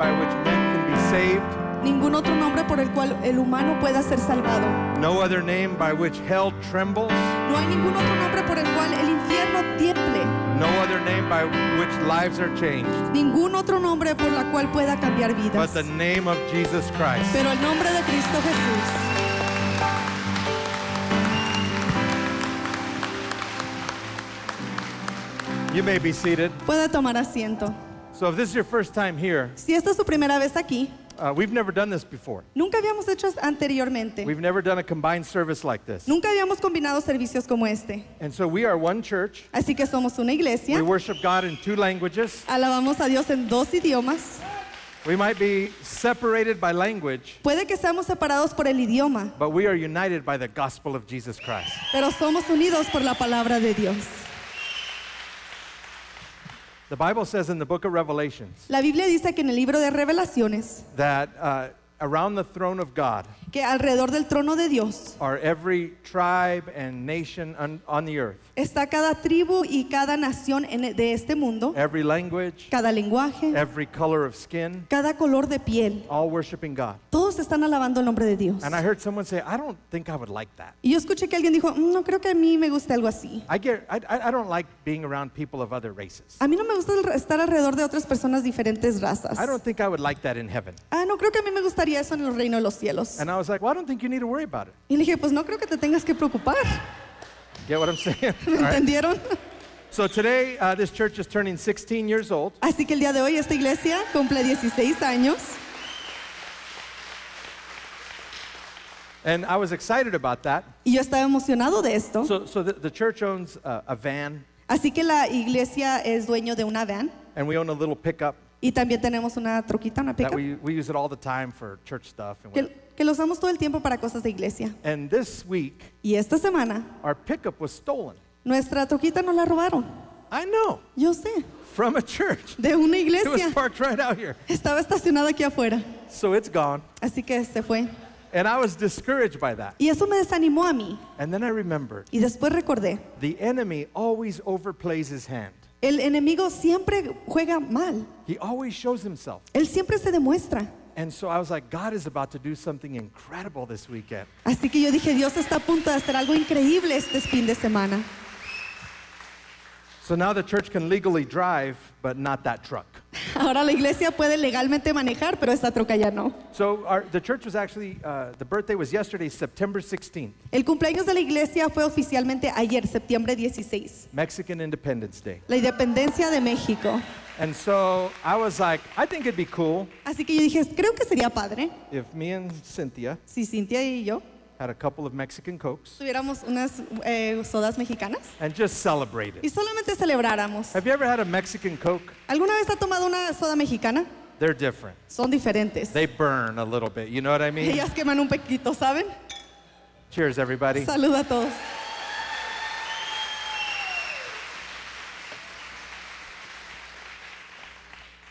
by which men can be saved, ningún otro nombre por el cual el humano pueda ser salvado. no other name by which hell trembles, No hay ningún otro nombre por el cual el infierno tiemble. no other name by which lives are changed, Ningún otro nombre por la cual pueda cambiar but vidas. the name of Jesus Christ. Pero el nombre de Cristo Jesús. You may be seated. Puede tomar asiento. So, if this is your first time here, Si esta es su primera vez aquí, uh, we've never done this before. nunca habíamos hecho anteriormente. We've never done a combined service like this. Nunca habíamos combinado servicios como este. And so, we are one church. Así que somos una We iglesia. worship God in two languages. Alabamos a Dios en dos idiomas. We might be separated by language, Puede que seamos separados por el idioma, but we are united by the gospel of Jesus Christ. pero somos unidos por la palabra de Dios. The Bible says in the book of Revelations La Biblia dice que en el libro de revelaciones, that uh, around the throne of God que alrededor del trono de Dios are every tribe and nation on, on the earth, está cada tribu y cada nación en- de este mundo, every language, cada lenguaje, every color of skin, cada color de piel. all worshiping God. Todos están alabando el nombre de Dios. And I heard someone say, I don't think I would like that. Y yo escuché que alguien dijo, "Mm, no creo que a mí me guste algo así. I, get, I, I I don't like being around people of other races. A mí no me gusta el- estar alrededor de otras personas diferentes razas. I don't think I would like that in heaven. Ah, no creo que a mí me gustaría eso en el reino de los cielos. And I was like, well, I don't think you need to worry about it. Y le dije, pues no creo que te tengas que preocupar. Get what I'm saying? ¿Me All right. entendieron? So today, uh, this church is turning 16 years old. Así que el día de hoy esta iglesia cumple 16 años And I was excited about that. y yo estaba emocionado de esto. So, so the, the church owns uh, a van, Así que la iglesia es dueño de una van and we own a little pickup y también tenemos una troquita, una that pickup, we, we use it all the time for church stuff. And, whatever. que, lo usamos todo el tiempo para cosas de iglesia. and this week, Y esta semana our pickup was stolen. nuestra troquita nos la robaron. I know, Yo sé, from a church. de una It was iglesia. parked right out here. Estaba estacionada aquí afuera. So it's gone. Así que se fue. And I was discouraged by that. Y eso me desanimó a mí. And then I remembered Y después recordé, the enemy always overplays his hand. El enemigo siempre juega mal. He always shows himself. Él siempre se demuestra. And so I was like, God is about to do something incredible this weekend. Así que yo dije, Dios está a punto de hacer algo increíble este fin de semana. So now the church can legally drive, but not that truck. Ahora la iglesia puede legalmente manejar, pero esta troca ya no. So our, the church was actually, uh, the birthday was yesterday, September 16th, El cumpleaños de la iglesia fue oficialmente ayer, septiembre 16, Mexican Independence Day. la independencia de México. And so I was like, I think it'd be cool Así que yo dije, creo que sería padre if me and Cynthia si Cintia y yo had a couple of Mexican Cokes tuviéramos unas eh, sodas mexicanas and just celebrate y solamente celebráramos. Have you ever had a Mexican Coke? ¿Alguna vez ha tomado una soda mexicana? They're different. Son diferentes. They burn a little bit. You know what I mean? Ellas queman un poquito, ¿saben? Cheers, everybody. Saluda a todos.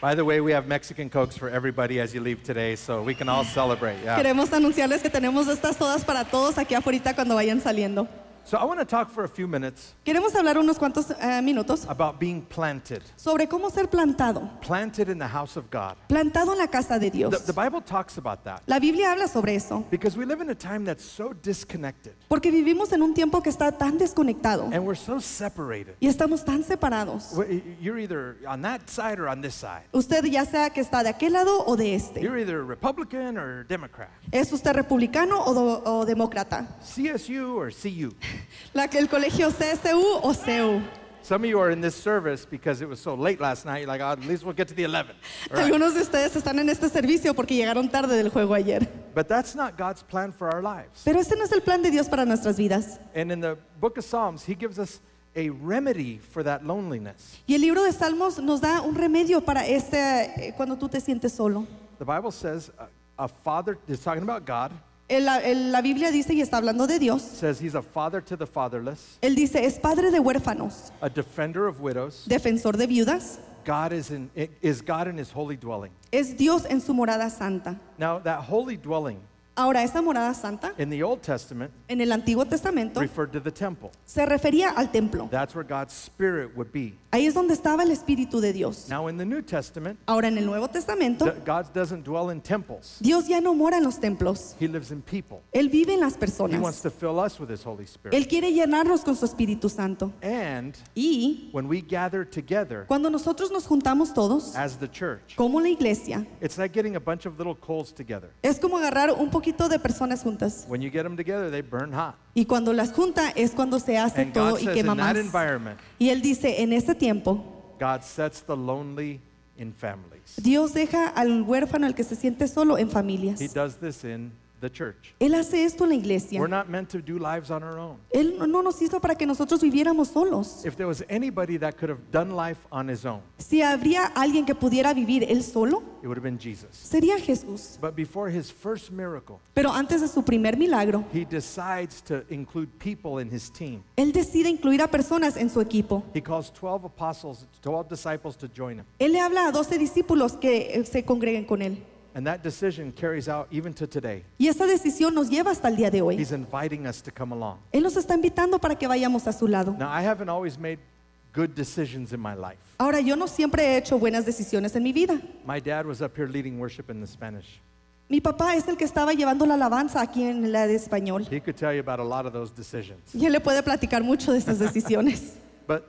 By the way, we have Mexican Cokes for everybody as you leave today, so we can all celebrate. Yeah. Queremos anunciarles que tenemos estas sodas para todos aquí afuera cuando vayan saliendo. So I want to talk for a few minutes Queremos hablar unos cuantos eh, minutos about being planted. sobre cómo ser plantado. Planted in the house of God. Plantado en la casa de Dios. the Bible talks about that La Biblia habla sobre eso. because we live in a time that's so disconnected Porque vivimos en un tiempo que está tan desconectado and we're so separated. y estamos tan separados. You're either on that side or on this side. Usted ya sea que está de aquel lado o de este. You're either Republican or Democrat, ¿Es usted republicano o, do- o demócrata? CSU or CU. La, el colegio CSU o CU. Some of you are in this service because it was so late last night. You're like, oh, at least we'll get to the 11. All right. Algunos de ustedes están en este servicio porque llegaron tarde del juego ayer. But that's not God's plan for our lives. Pero ese no es el plan de Dios para nuestras vidas. And in the book of Psalms, he gives us a remedy for that loneliness. Y el libro de Salmos nos da un remedio para ese eh, cuando tú te sientes solo. The Bible says a, a father, it's talking about God, El- la, el- la Biblia dice y está hablando de Dios. says he's a father to the fatherless, Él dice, es padre de huérfanos, a defender of widows. defensor de viudas, God is, in, is God in his holy dwelling. es Dios en su morada santa. Now, that holy dwelling Ahora, esa morada santa in the Old Testament en el Antiguo Testamento referred to the temple. se refería al templo. That's where God's Spirit would be. Ahí es donde estaba el Espíritu de Dios. Now, in the New Testament, Ahora, en el Nuevo Testamento, God doesn't dwell in temples, Dios ya no mora en los templos. He lives in people. Él vive en las He wants personas. to fill us with His Holy Spirit. Él quiere llenarnos con su Espíritu Santo. And Y when we gather together cuando nosotros nos juntamos todos, as the church, como la iglesia, it's like getting a bunch of little coals together. es como agarrar un poquito de personas juntas. When you get them together, they burn hot. Y cuando las junta es cuando se hace And todo God y says quema in that más. environment, Y Él dice, en ese tiempo, God sets the lonely in families. Dios deja al huérfano, al que se siente solo, en familias. He does this in the church. Él hace esto en la iglesia. We're not meant to do lives on our own. Él no- no nos hizo para que nosotros viviéramos solos. If there was anybody that could have done life on his own, Si habría alguien que pudiera vivir él solo, it would have been Jesus. sería Jesús. But before his first miracle, Pero antes de su primer milagro, he decides to include people in his team. Él decide incluir a personas en su equipo. He calls 12 apostles, 12 disciples to join him. Él le habla a 12 discípulos que eh, se congreguen con Él. And that decision carries out even to today. Y esa decisión nos lleva hasta el día de hoy. He's inviting us to come along. Él nos está invitando para que vayamos a su lado. Now, I haven't always made good decisions in my life. Ahora, yo no siempre he hecho buenas decisiones en mi vida. My dad was up here leading worship in the Spanish. Mi papá es el que estaba llevando la alabanza aquí en la de español. He could tell you about a lot of those decisions. Y él le puede platicar mucho de esas decisiones. But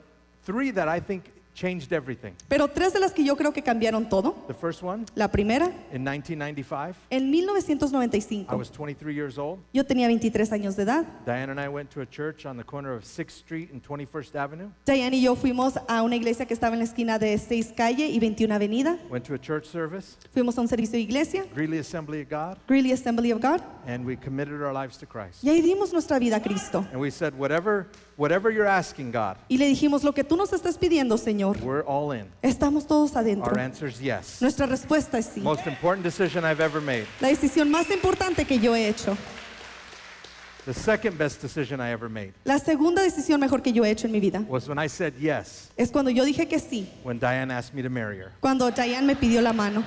three that I think changed everything. Pero tres de las que yo creo que cambiaron todo. The first one, La primera, in 1995, en I 1995. was 23 years old. Yo tenía 23 años de edad. Diane and I went to a church on the corner of 6th Street and 21st Avenue. Diane y yo fuimos a una iglesia que estaba en la esquina de 6 Calle y 21 Avenida. Went to a church service, Fuimos a un servicio de iglesia, Greeley Assembly of God, Greeley Assembly of God, and we committed our lives to Christ. y ahí dimos nuestra vida a Cristo. And we said, whatever, whatever you're asking, God, Y le dijimos, lo que tú nos estás pidiendo, Señor, we're all in. estamos todos adentro. Our answer is yes. Nuestra respuesta es sí. Most important decision I've ever made. La decisión más importante que yo he hecho. The second best decision I ever made La segunda decisión mejor que yo he hecho en mi vida was when I said yes es cuando yo dije que sí, when Diane asked me to marry her. cuando Diane me pidió la mano.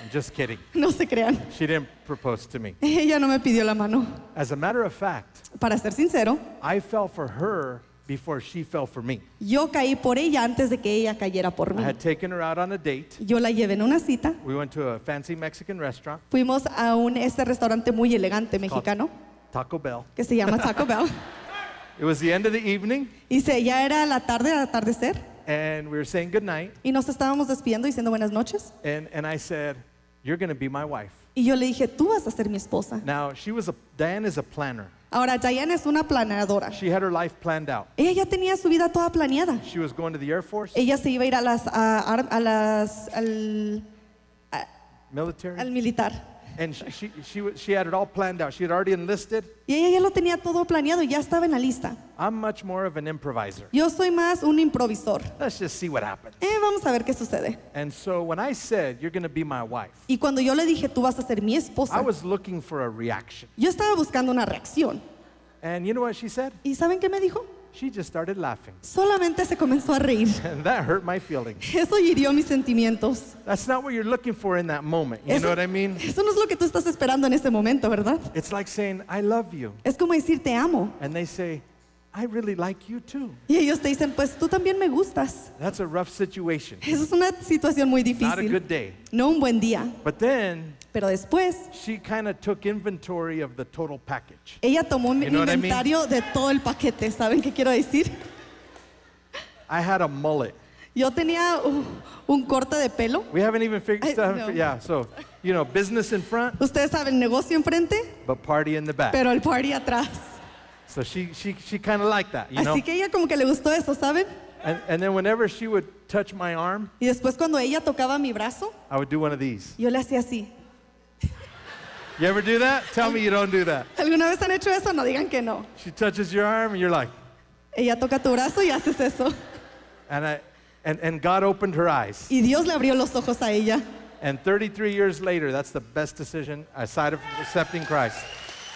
I'm just kidding. No se crean, She didn't propose to me. ella no me pidió la mano. As a matter of fact, Para ser sincero, I fell for her before she fell for me. yo caí por ella antes de que ella cayera por I mí. had taken her out on a date. Yo la llevé en una cita. We went to a fancy Mexican restaurant, Fuimos a un este restaurante muy elegante mexicano Taco Bell. que se llama Taco Bell. It was the end of the evening, Y se, ya era la tarde, al atardecer, and we were saying goodnight. y nos estábamos despidiendo diciendo buenas noches. And, and I said, You're going to be my wife. Y yo le dije, tú vas a ser mi esposa. Now, she was a, Diane is a planner. Ahora, Diane es una planeadora. She had her life planned out. Ella ya tenía su vida toda planeada. She was going to the Air Force, Ella se iba a ir a las, a, a las, al, military, al militar. And she, she, she, had it all planned out. She had already enlisted. Y ella ya lo tenía todo planeado y ya estaba en la lista. I'm much more of an improviser. Yo soy más un improvisor. Let's just see what happens. Eh, vamos a ver qué sucede. And so when I said, You're going to be my wife, Y cuando yo le dije, tú vas a ser mi I esposa, was looking for a reaction. yo estaba buscando una reacción. And you know what she said? ¿Y saben qué me dijo? She just started laughing. Solamente se comenzó a reír. And that hurt my feelings. Eso hirió mis sentimientos. That's not what you're looking for in that moment. You Eso, know what I mean? eso no es lo que tú estás esperando en ese momento, ¿verdad? It's like saying, I love you. Es como decir te amo. And they say, I really like you too. Y ellos te dicen, pues tú también me gustas. That's a rough situation. Esa es una situación muy Not a difícil. good day. No un buen día. But then Pero después, she kind of took inventory of the total package. ella tomó un You know what I mean? inventario de todo el paquete. ¿Saben qué quiero decir? I had a mullet. Yo tenía un corte de pelo. We haven't even figured I- no. Yeah, so, you know, business in front, Ustedes saben, negocio enfrente, but party in the back. pero el party atrás. So she, she, she kind of liked that, you know? Así que ella como que le gustó eso, ¿saben? And, and then whenever she would touch my arm, Y después cuando ella tocaba mi brazo, I would do one of these. yo le hacía así. You ever do that? Tell me you don't do that. ¿Alguna vez han hecho eso? No digan que no. She touches your arm and you're like, Ella toca tu brazo y haces eso. and, I, and, and God opened her eyes. Y Dios le abrió los ojos a ella. And 33 years later, that's the best decision aside of accepting Christ.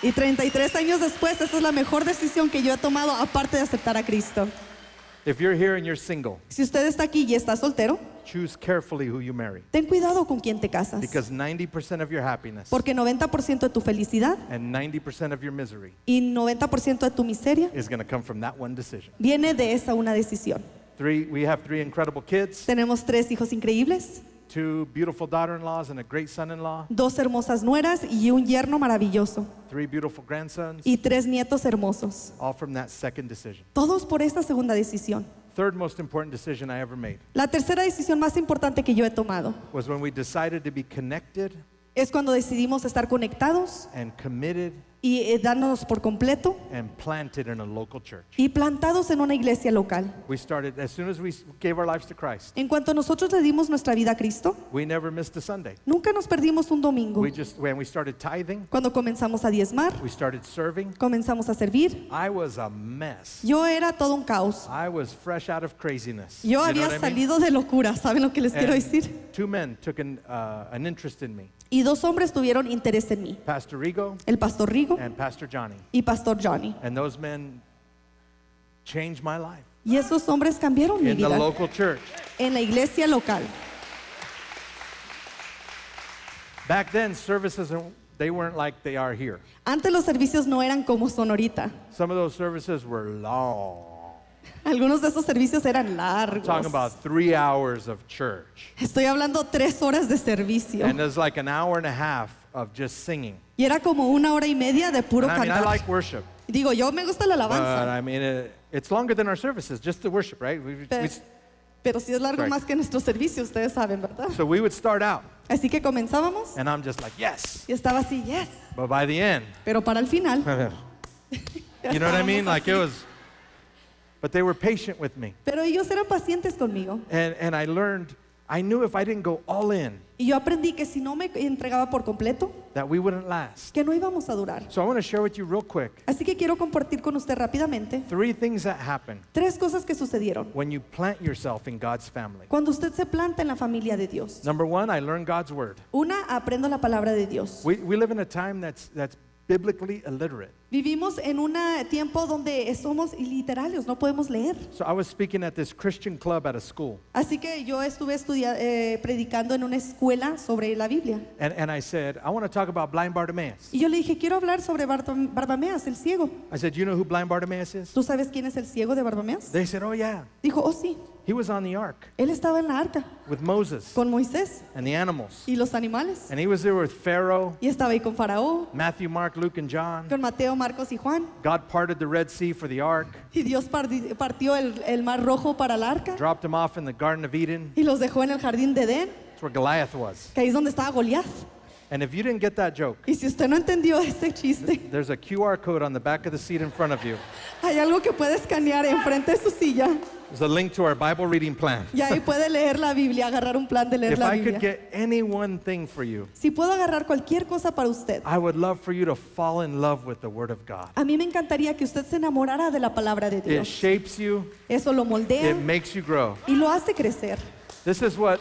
Y 33 años después, esa es la mejor decisión que yo he tomado aparte de aceptar a Cristo. If you're here and you're single, Si usted está aquí y está soltero, choose carefully who you marry. ten cuidado con quién te casas. Because 90% of your happiness Porque 90% de tu felicidad and 90% of your misery y 90% de tu miseria is going to come from that one decision. viene de esa una decisión. Three, we have three incredible kids, Tenemos tres hijos increíbles, two beautiful daughter-in-laws and a great son-in-law, dos hermosas nueras y un yerno maravilloso three beautiful grandsons, y tres nietos hermosos. all from that second decision. Todos por esta segunda decisión. Third most important decision I ever made La tercera decisión más importante que yo he tomado was when we decided to be connected es cuando decidimos estar conectados and committed y eh, darnos por completo and planted in a local church. y plantados en una iglesia local. We started as soon as we gave our lives to Christ. En cuanto nosotros le dimos nuestra vida a Cristo, We never missed a Sunday. nunca nos perdimos un domingo. We just when we started tithing, Cuando comenzamos a diezmar, we started serving. comenzamos a servir, I was a mess. yo era todo un caos. I was fresh out of craziness. Yo You know había what I mean? salido de locura, ¿saben lo que les quiero And decir? Two men took an, uh, an interest in me, Y dos hombres tuvieron interés en mí, Pastor Rigo el pastor Rigo and Pastor Johnny. y pastor Johnny. And those men changed my life Y esos hombres cambiaron mi in the vida local church. en la iglesia local. Back then, services they weren't like they are here. Antes los servicios no eran como son ahorita. Some of those services were long. Algunos de esos servicios eran largos. Talking about three hours of church. Estoy hablando tres horas de servicio. And there's like an hour and a half of just singing. Y era como una hora y media de puro And I mean, I cantar. like worship. Digo, yo me gusta la But alabanza, I mean, it, it's longer than our services, just the worship, right? We, we, Pe- pero sí es largo Right. más que nuestro servicio, ustedes saben, ¿verdad? so we would start out, Así que comenzábamos and I'm just like, yes. y estaba así, yes. But by the end, Pero para el final, you know what I mean? Like it was, but they were patient with me. Pero ellos eran pacientes conmigo. And, and I learned, I knew if I didn't go all in, Y yo aprendí que si no me entregaba por completo, that we wouldn't last. que no íbamos a durar. So I want to share with you real quick Así que quiero compartir con usted rápidamente three things that happen tres cosas que sucedieron when you plant yourself in God's family. cuando usted se planta en la familia de Dios. Number one, I learned God's word. Una, aprendo la palabra de Dios. We, we live in a time that's, that's biblically illiterate. Vivimos en un tiempo donde somos no podemos leer. So I was speaking at this Christian club at a school, Así que yo estuve eh, predicando en una escuela sobre la Biblia. and, and I said, I want to talk about blind Bartimaeus. Y yo le dije, quiero hablar sobre el ciego. I said, You know who blind Bartimaeus is? ¿Tú sabes quién es el ciego de? They said, Oh, yeah. Dijo, oh sí, He was on the ark él estaba en la arca with Moses con Moisés and the animals. y los animales. And he was there with Pharaoh, Y estaba ahí con Faraón, Matthew, Mark, Luke, and John. con Mateo, Marcos y Juan. God parted the Red Sea for the ark, Y Dios parti- partió el, el mar rojo para el arca dropped him off in the Garden of Eden. y los dejó en el jardín de Edén, That's where Goliath was. que ahí es donde estaba Goliat. And if you didn't get that joke, Y si usted no entendió ese chiste, there's a QR code on the back of the seat in front of you. hay algo que puede escanear enfrente de su silla There's a link to our Bible reading plan. y ahí puede leer la Biblia, agarrar un plan de leer If la I could get any one thing for you, Si puedo agarrar cualquier cosa para usted, I would love for you to fall in love with the Word of God. a mí me encantaría que usted se enamorara de la palabra de It shapes you, Eso lo moldea it makes you grow. y lo hace crecer. This is what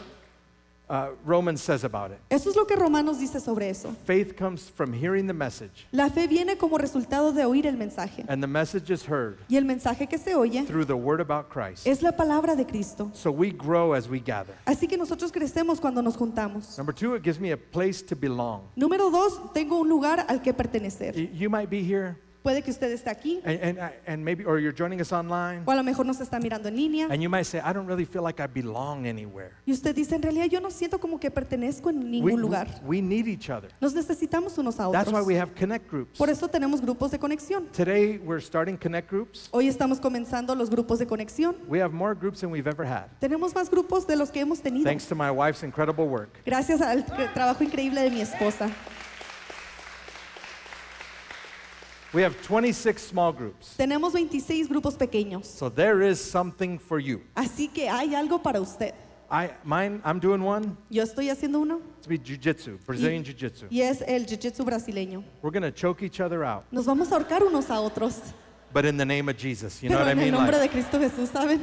uh, Romans says about it. Eso es lo que Romanos dice sobre eso. Faith comes from hearing the message, La fe viene como resultado de oír el mensaje. and the message is heard Y el mensaje que se oye through the Word about Christ. es la palabra de Cristo. So we grow as we gather. Así que nosotros crecemos cuando nos juntamos. Number two, it gives me a place to belong. Número dos, tengo un lugar al que pertenecer. You might be here, Puede que usted esté aquí and, and, uh, and maybe, or you're joining us online, o a lo mejor nos está mirando en línea. and you might say, I don't really feel like I belong anywhere. Y usted dice, en realidad yo no siento como que pertenezco en We, ningún lugar. we need each other. Nos necesitamos unos a That's why we otros. have connect groups. Por eso tenemos grupos de conexión. Today, we're starting connect groups. Hoy estamos comenzando los grupos de conexión. We have more groups than we've ever had. Tenemos más grupos de los que hemos tenido. Thanks to my wife's incredible work. Gracias al tra- trabajo increíble de mi esposa. We have 26 small groups. Tenemos 26 grupos pequeños. So there is something for you. Así que hay algo para usted. I, mine, I'm doing one. Yo estoy haciendo uno It's be jiu-jitsu, Brazilian jiu-jitsu. y es el jiu-jitsu brasileño. We're going to choke each other out, Nos vamos a ahorcar unos a otros. but in the name of Jesus. You know what I mean? en el nombre Like, de Cristo Jesús, ¿saben?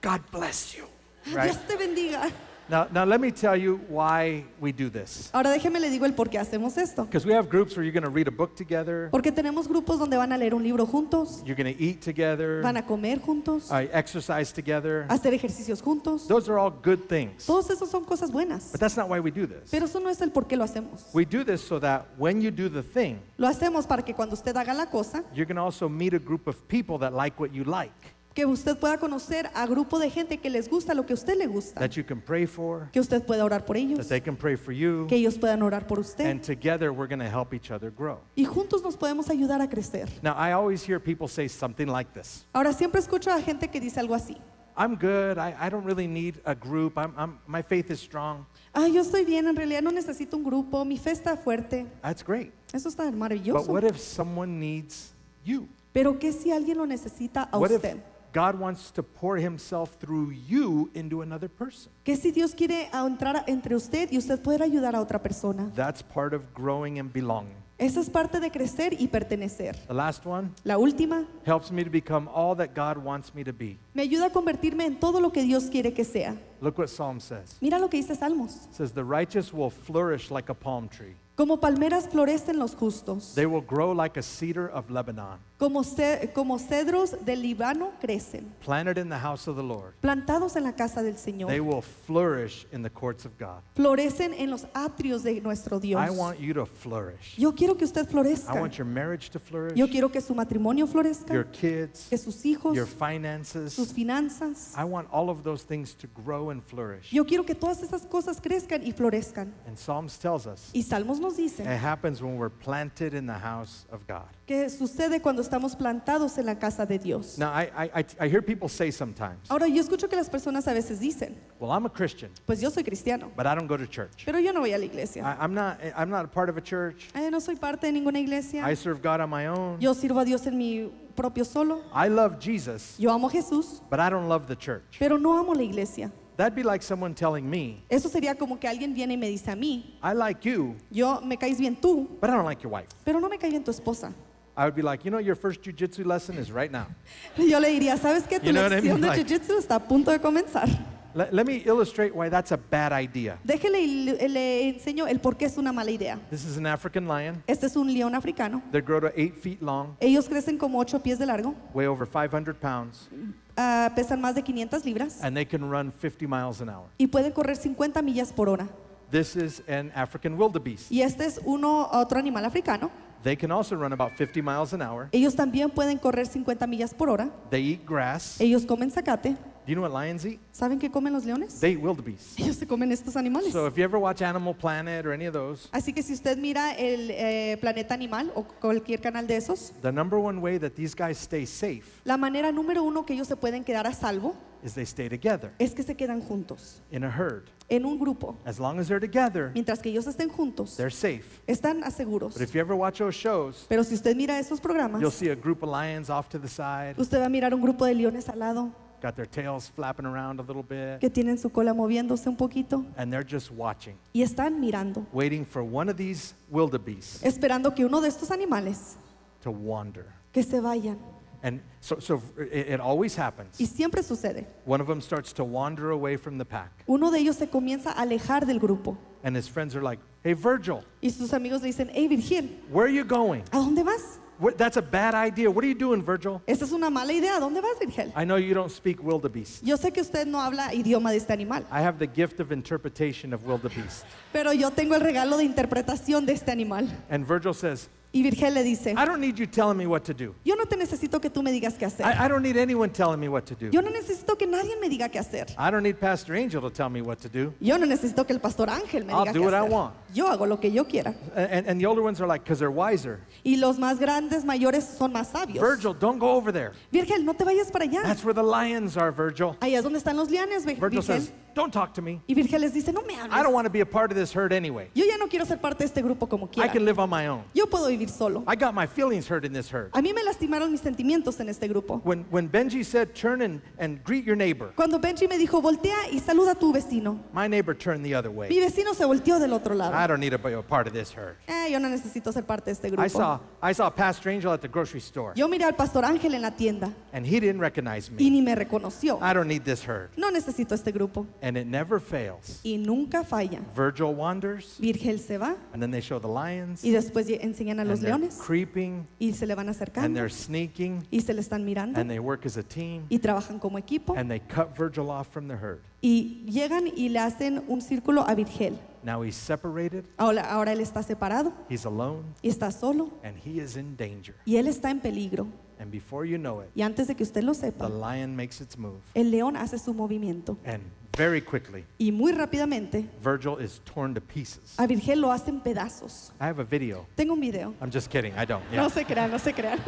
God bless you. Right? Dios te bendiga. Now, now let me tell you why we do this. Ahora déjeme le digo el por qué hacemos esto. Because we have groups where you're going to read a book together, Porque tenemos grupos donde van a leer un libro juntos, you're going to eat together, van a comer juntos, uh, exercise together. hacer ejercicios juntos. Those are all good things. Todos esos son cosas buenas. But that's not why we do this. Pero eso no es el por qué lo hacemos. We do this so that when you do the thing, Lo hacemos para que cuando usted haga la cosa, you're going to also meet a group of people that like what you like, que usted pueda conocer a grupo de gente que les gusta lo que a usted le gusta, that you can pray for, que usted pueda orar por that ellos, they can pray for you, que ellos puedan orar por usted. and together we're going to help each other grow. Y juntos nos podemos ayudar a crecer. Now, I always hear people say something like this Ahora siempre escucho a gente que dice algo así. I'm good. I, I don't really need a group. I'm, I'm, my faith is strong. Ah, yo estoy bien, en realidad no necesito un grupo, mi fe está fuerte. That's great. Eso está But maravilloso. what if someone needs you? Pero ¿qué si alguien lo necesita a What if usted? God wants to pour himself through you into another person? ¿Qué si Dios quiere entrar entre usted y usted poder ayudar a otra persona? That's part of growing and belonging. Esa es parte de crecer y pertenecer. The last one La última, helps me to become all that God wants me to be. me ayuda a convertirme en todo lo que Dios quiere que sea. Look what Psalm says. Mira lo que dice Salmos. It says, The righteous will flourish like a palm tree. Como palmeras florecen los justos, They will grow like a cedar of Lebanon, como, ce- como cedros del Líbano crecen, planted in the house of the Lord. plantados en la casa del They Señor, will flourish in the courts of God. florecen en los atrios de nuestro Dios. I want you to flourish. Yo quiero que usted I florezca. want your marriage to flourish, Yo quiero que su matrimonio florezca, your kids, que sus hijos, your sus finances. finanzas. I want all of those things to grow and flourish. Yo quiero que todas esas cosas crezcan y florezcan. And Psalms tells us Y Salmos nos dice it happens when we're planted in the house of God. que sucede cuando estamos plantados en la casa de Dios. Now, I, I, hear people say sometimes, Ahora, yo escucho que las personas a veces dicen, well, I'm a Christian, pues yo soy cristiano, but I don't go to church. pero yo no voy a la iglesia. I, I'm, not, I'm not a part of a church. Eh, no soy parte de ninguna iglesia. I serve God on my own. Yo sirvo a Dios en mi propio solo. I love Jesus, Yo amo a Jesús, but I don't love the church. pero no amo la iglesia. That'd be like someone telling me, Eso sería como que alguien viene y me dice a mí, I like you, yo me caes bien tú, but I don't like your wife. pero no me cae bien tu esposa. I would be like, you know, your first jujitsu lesson is right now. Yo le diría, ¿sabes qué? Tu You know what I lección mean? de Like- jiu-jitsu está a punto de comenzar. Let, let me illustrate why that's a bad idea. Déjele le, enseño el por qué es una mala idea. This is an African lion. Este es un león africano. They grow to eight feet long, Ellos crecen como 8 pies de largo, weigh over 500 pounds, ah, pesan más de 500 libras and they can run 50 miles an hour. y pueden correr 50 millas por hora. This is an African wildebeest. Y este es uno, otro animal africano. They can also run about 50 miles an hour. Ellos también pueden correr 50 millas por hora. They eat grass. Ellos comen zacate. Do you know what lions eat? ¿Saben qué comen los leones? They eat wildebeest. Ellos se comen estos animales. So if you ever watch Animal Planet or any of those, Así que si usted mira el eh, Planeta Animal o cualquier canal de esos, the number one way that these guys stay safe la manera número uno que ellos se pueden quedar a salvo is they stay together es que se quedan juntos, in a herd. en un grupo. As long as they're together, Mientras que ellos estén juntos, they're safe. están aseguros. But if you ever watch those shows, Pero si usted mira esos programas, you'll see a group of lions off to the side, usted va a mirar un grupo de leones al lado got their tails flapping around a little bit, que tienen su cola moviéndose un poquito and they're just watching, y están mirando, waiting for one of these wildebeests esperando que uno de estos animales to wander. que se vayan. And so, so it, it always happens. Y siempre sucede. One of them starts to wander away from the pack, Uno de ellos se comienza a alejar del grupo and his friends are like, "Hey, Virgil, y sus amigos le dicen, hey Virgil, where are you going? ¿a dónde vas? What, that's a bad idea. What are you doing, Virgil? Esta es una mala idea, dónde vas Virgil? I know you don't speak wildebeest. Yo sé que usted no habla idioma de este animal, I have the gift of interpretation of wildebeest. pero yo tengo el regalo de interpretación de este animal. And Virgil says, Y Virgil le dice, I don't need you telling me what to do. yo no te necesito que tú me digas qué hacer. I, I don't need anyone telling me what to do. Yo no necesito que nadie me diga qué hacer. I don't need Pastor Angel to tell me what to do. Yo no necesito que el pastor Ángel me I'll diga do qué what I hacer. want. Yo hago lo que yo quiera. And, and the older ones are like, because they're wiser. Y los más grandes, mayores, son más sabios. Virgil, don't go over there. Virgil, no te vayas para allá. That's where the lions are, Virgil. Ahí es donde están los leones, Vir- Virgil Virgil. says, don't talk to me. Y Virgil les dice, no me I don't hables. want to be a part of this herd anyway. Yo ya no quiero ser parte de este grupo como I quiera. can live on my own. Yo puedo vivir solo. I got my feelings hurt in this herd. A mí me lastimaron mis sentimientos en este grupo. When, when Benji said, turn and, and greet your neighbor, Cuando Benji me dijo, voltea y saluda a tu vecino. my neighbor turned the other Mi way. vecino se volteó del otro I lado. don't need to be a part of this herd. Eh, yo no necesito ser parte de este I grupo. saw, I saw Pastor Angel at the grocery store, Yo miré al pastor Ángel en la tienda and he didn't recognize y me. ni me reconoció. I don't need this herd. No necesito este grupo. And it never fails. y nunca falla. Virgil wanders, Virgil se va and then they show the lions, y después enseñan a los and leones creeping, y se le van and acercando they're sneaking, y se le están mirando and they work as a team, y trabajan como equipo and they cut Virgil off from the herd. y llegan y le hacen un círculo a Virgil. Now he's separated, Ahora, ahora él está separado he's alone, y está solo and he is in danger. y él está en peligro. And before you know it, Y antes de que usted lo the lion makes its move, el león hace su movimiento and very quickly, y muy rápidamente Virgil is torn to pieces. a Virgil lo hacen pedazos. I have a video. Tengo un video. I'm just kidding, I don't. Yeah. No se crean, no se crean.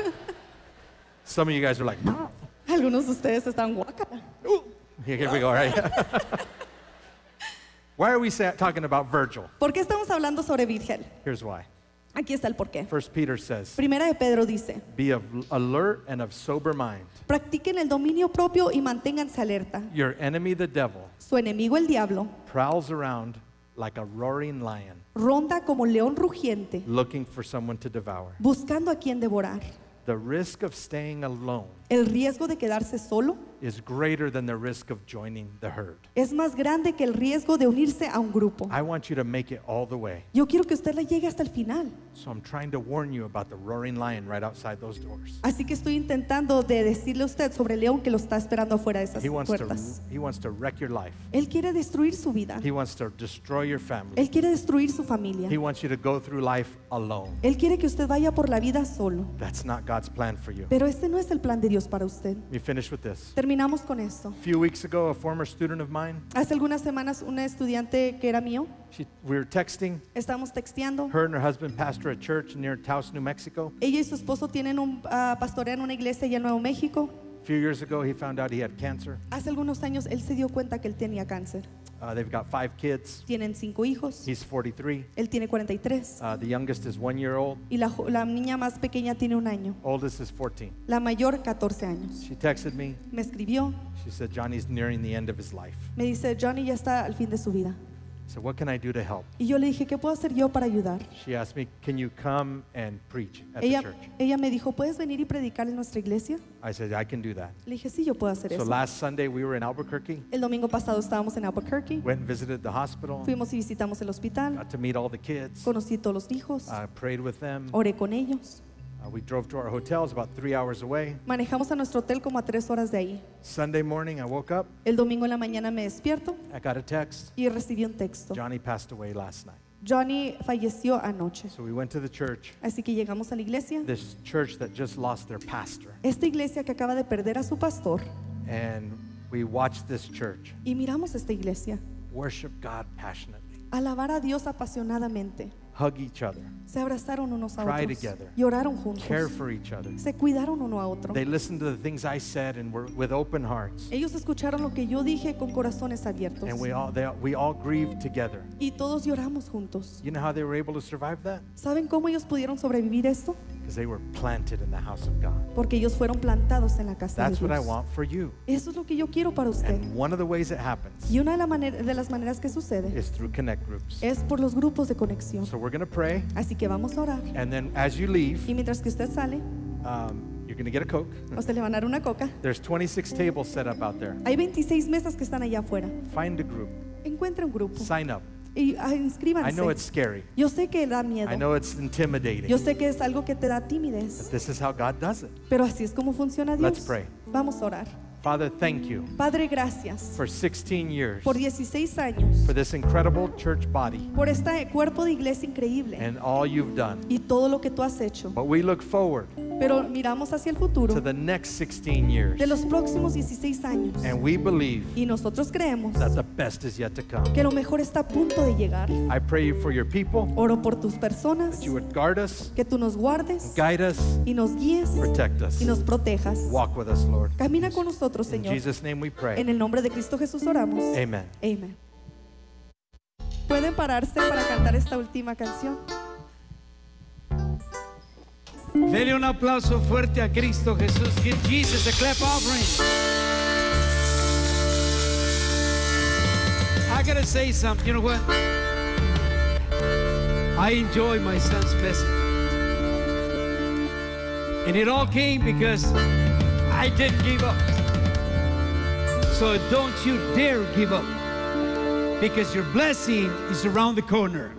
Some of you guys are like, Algunos de ustedes están guacala. here, here we go, right? why are we talking about Virgil? ¿Por qué estamos hablando sobre Virgil? Here's why. Aquí está el porqué. First Peter says, Primera de Pedro dice, Be of alert and of sober mind. practiquen el dominio propio y manténganse alerta. Your enemy, the devil, Su enemigo el diablo prowls around like a roaring lion, ronda como león rugiente, looking for someone to devour. buscando a quien devorar. The risk of staying alone El riesgo de quedarse solo is greater than the risk of joining the herd. es más grande que el riesgo de unirse a un grupo. I want you to make it all the way. Yo quiero que usted le llegue hasta el final. So I'm trying to warn you about the roaring lion right outside those doors. Así que estoy intentando de decirle a usted sobre el león que lo está esperando afuera de esas He wants to puertas. he wants to wreck your life. Él quiere destruir su vida. He wants to destroy your family. Él quiere destruir su familia. He wants you to go through life alone. Él quiere que usted vaya por la vida solo. That's not God's plan for you. Pero este no es el plan de Dios para usted. Let me finish with this. Terminamos con esto. A few weeks ago, a former student of mine, Hace algunas semanas una estudiante que era mío, she, we were texting. estábamos texteando. Her and her husband pastor a church near Taos, New Mexico. Ella y su esposo tienen un ah, pastorean una iglesia allá en Nuevo México. A few years ago, he found out he had cancer. Hace algunos años él se dio cuenta que él tenía cáncer. Uh, they've got five kids. Tienen cinco hijos. He's 43. Él tiene 43. Uh, the youngest is one year old. Y la, jo- la niña más pequeña tiene un año. Oldest is 14. La mayor 14 años. She texted me. Me escribió. She said, Johnny's nearing the end of his life. Me dice, Johnny ya está al fin de su vida. So what can I do to help? Y yo le dije, ¿qué puedo hacer yo para ayudar? She asked me, can you come and preach at the Ella, church? ella me dijo, ¿puedes venir y predicar en nuestra iglesia? I said, I can do that. Le dije, sí, yo puedo hacer So eso. last Sunday, we were in Albuquerque. El domingo pasado estábamos en Albuquerque. Went and visited the hospital. Fuimos y visitamos el hospital. Got to meet all the kids. Conocí todos los hijos. I prayed with them. Oré con ellos. Uh, we drove to our hotel. It's about three hours away. Manejamos a nuestro hotel como a tres horas de ahí. Sunday morning, I woke up. El domingo en la mañana me despierto I got a text. y recibí un texto. Johnny passed away last night. Johnny falleció anoche. So we went to the church, Así que llegamos a la iglesia. this church that just lost their pastor. Esta iglesia que acaba de perder a su pastor. And we watched this church Y miramos esta iglesia. worship God passionately, Alabar a Dios apasionadamente. Hug each other, Se abrazaron unos a Cry otros. together. Y oraron juntos. care for each other. Se cuidaron uno a otro. They listened to the things I said and were with open hearts. Ellos escucharon lo que yo dije con corazones abiertos. And we all, they, we all grieved together. Y todos lloramos juntos. You know how they were able to survive that? ¿Saben cómo ellos pudieron sobrevivir esto? Because they were planted in the house of God. Porque ellos fueron plantados en la casa That's de what I Dios. want for you. Eso es lo que yo quiero para usted. And one of the ways it happens Y una de, la de las maneras que sucede is through connect groups. es por los grupos de conexión. So we're going to pray. Así que vamos a orar. And then as you leave, Y mientras que usted sale, um, you're going to get a Coke. usted le van a dar una coca. There's 26 tables set up out there. Hay 26 mesas que están allá afuera. Find a group. Encuentre un grupo Sign up. Y ah, I inscríbanse. know it's scary. Yo sé que da miedo. I know it's intimidating. Yo sé que es algo que te da timidez. This is how God does it. Pero así es como funciona Dios. Let's pray. Vamos a orar. Father, thank you Padre, gracias for 16 years por 16 años, for this incredible church body por este cuerpo de iglesia increíble and all you've done. y todo lo que tú has hecho. But we look forward Pero miramos hacia el futuro to the next 16 years de los próximos 16 años and we believe y nosotros creemos that the best is yet to come. que lo mejor está a punto de llegar. I pray for your people Oro por tus personas, that you would guard us, que tú nos guardes guide us, y nos guíes protect us. y nos protejas. Walk with us, Lord. Camina con nosotros, In Señor. Jesus' name we pray. En el nombre de Cristo Jesús oramos. Amen. Amén. ¿Pueden pararse para cantar esta última canción? Dele un aplauso fuerte a Cristo Jesús. Give Jesus a clap offering. I gotta say something. You know what? I enjoy my son's message. And it all came because I didn't give up. So don't you dare give up. because your blessing is around the corner.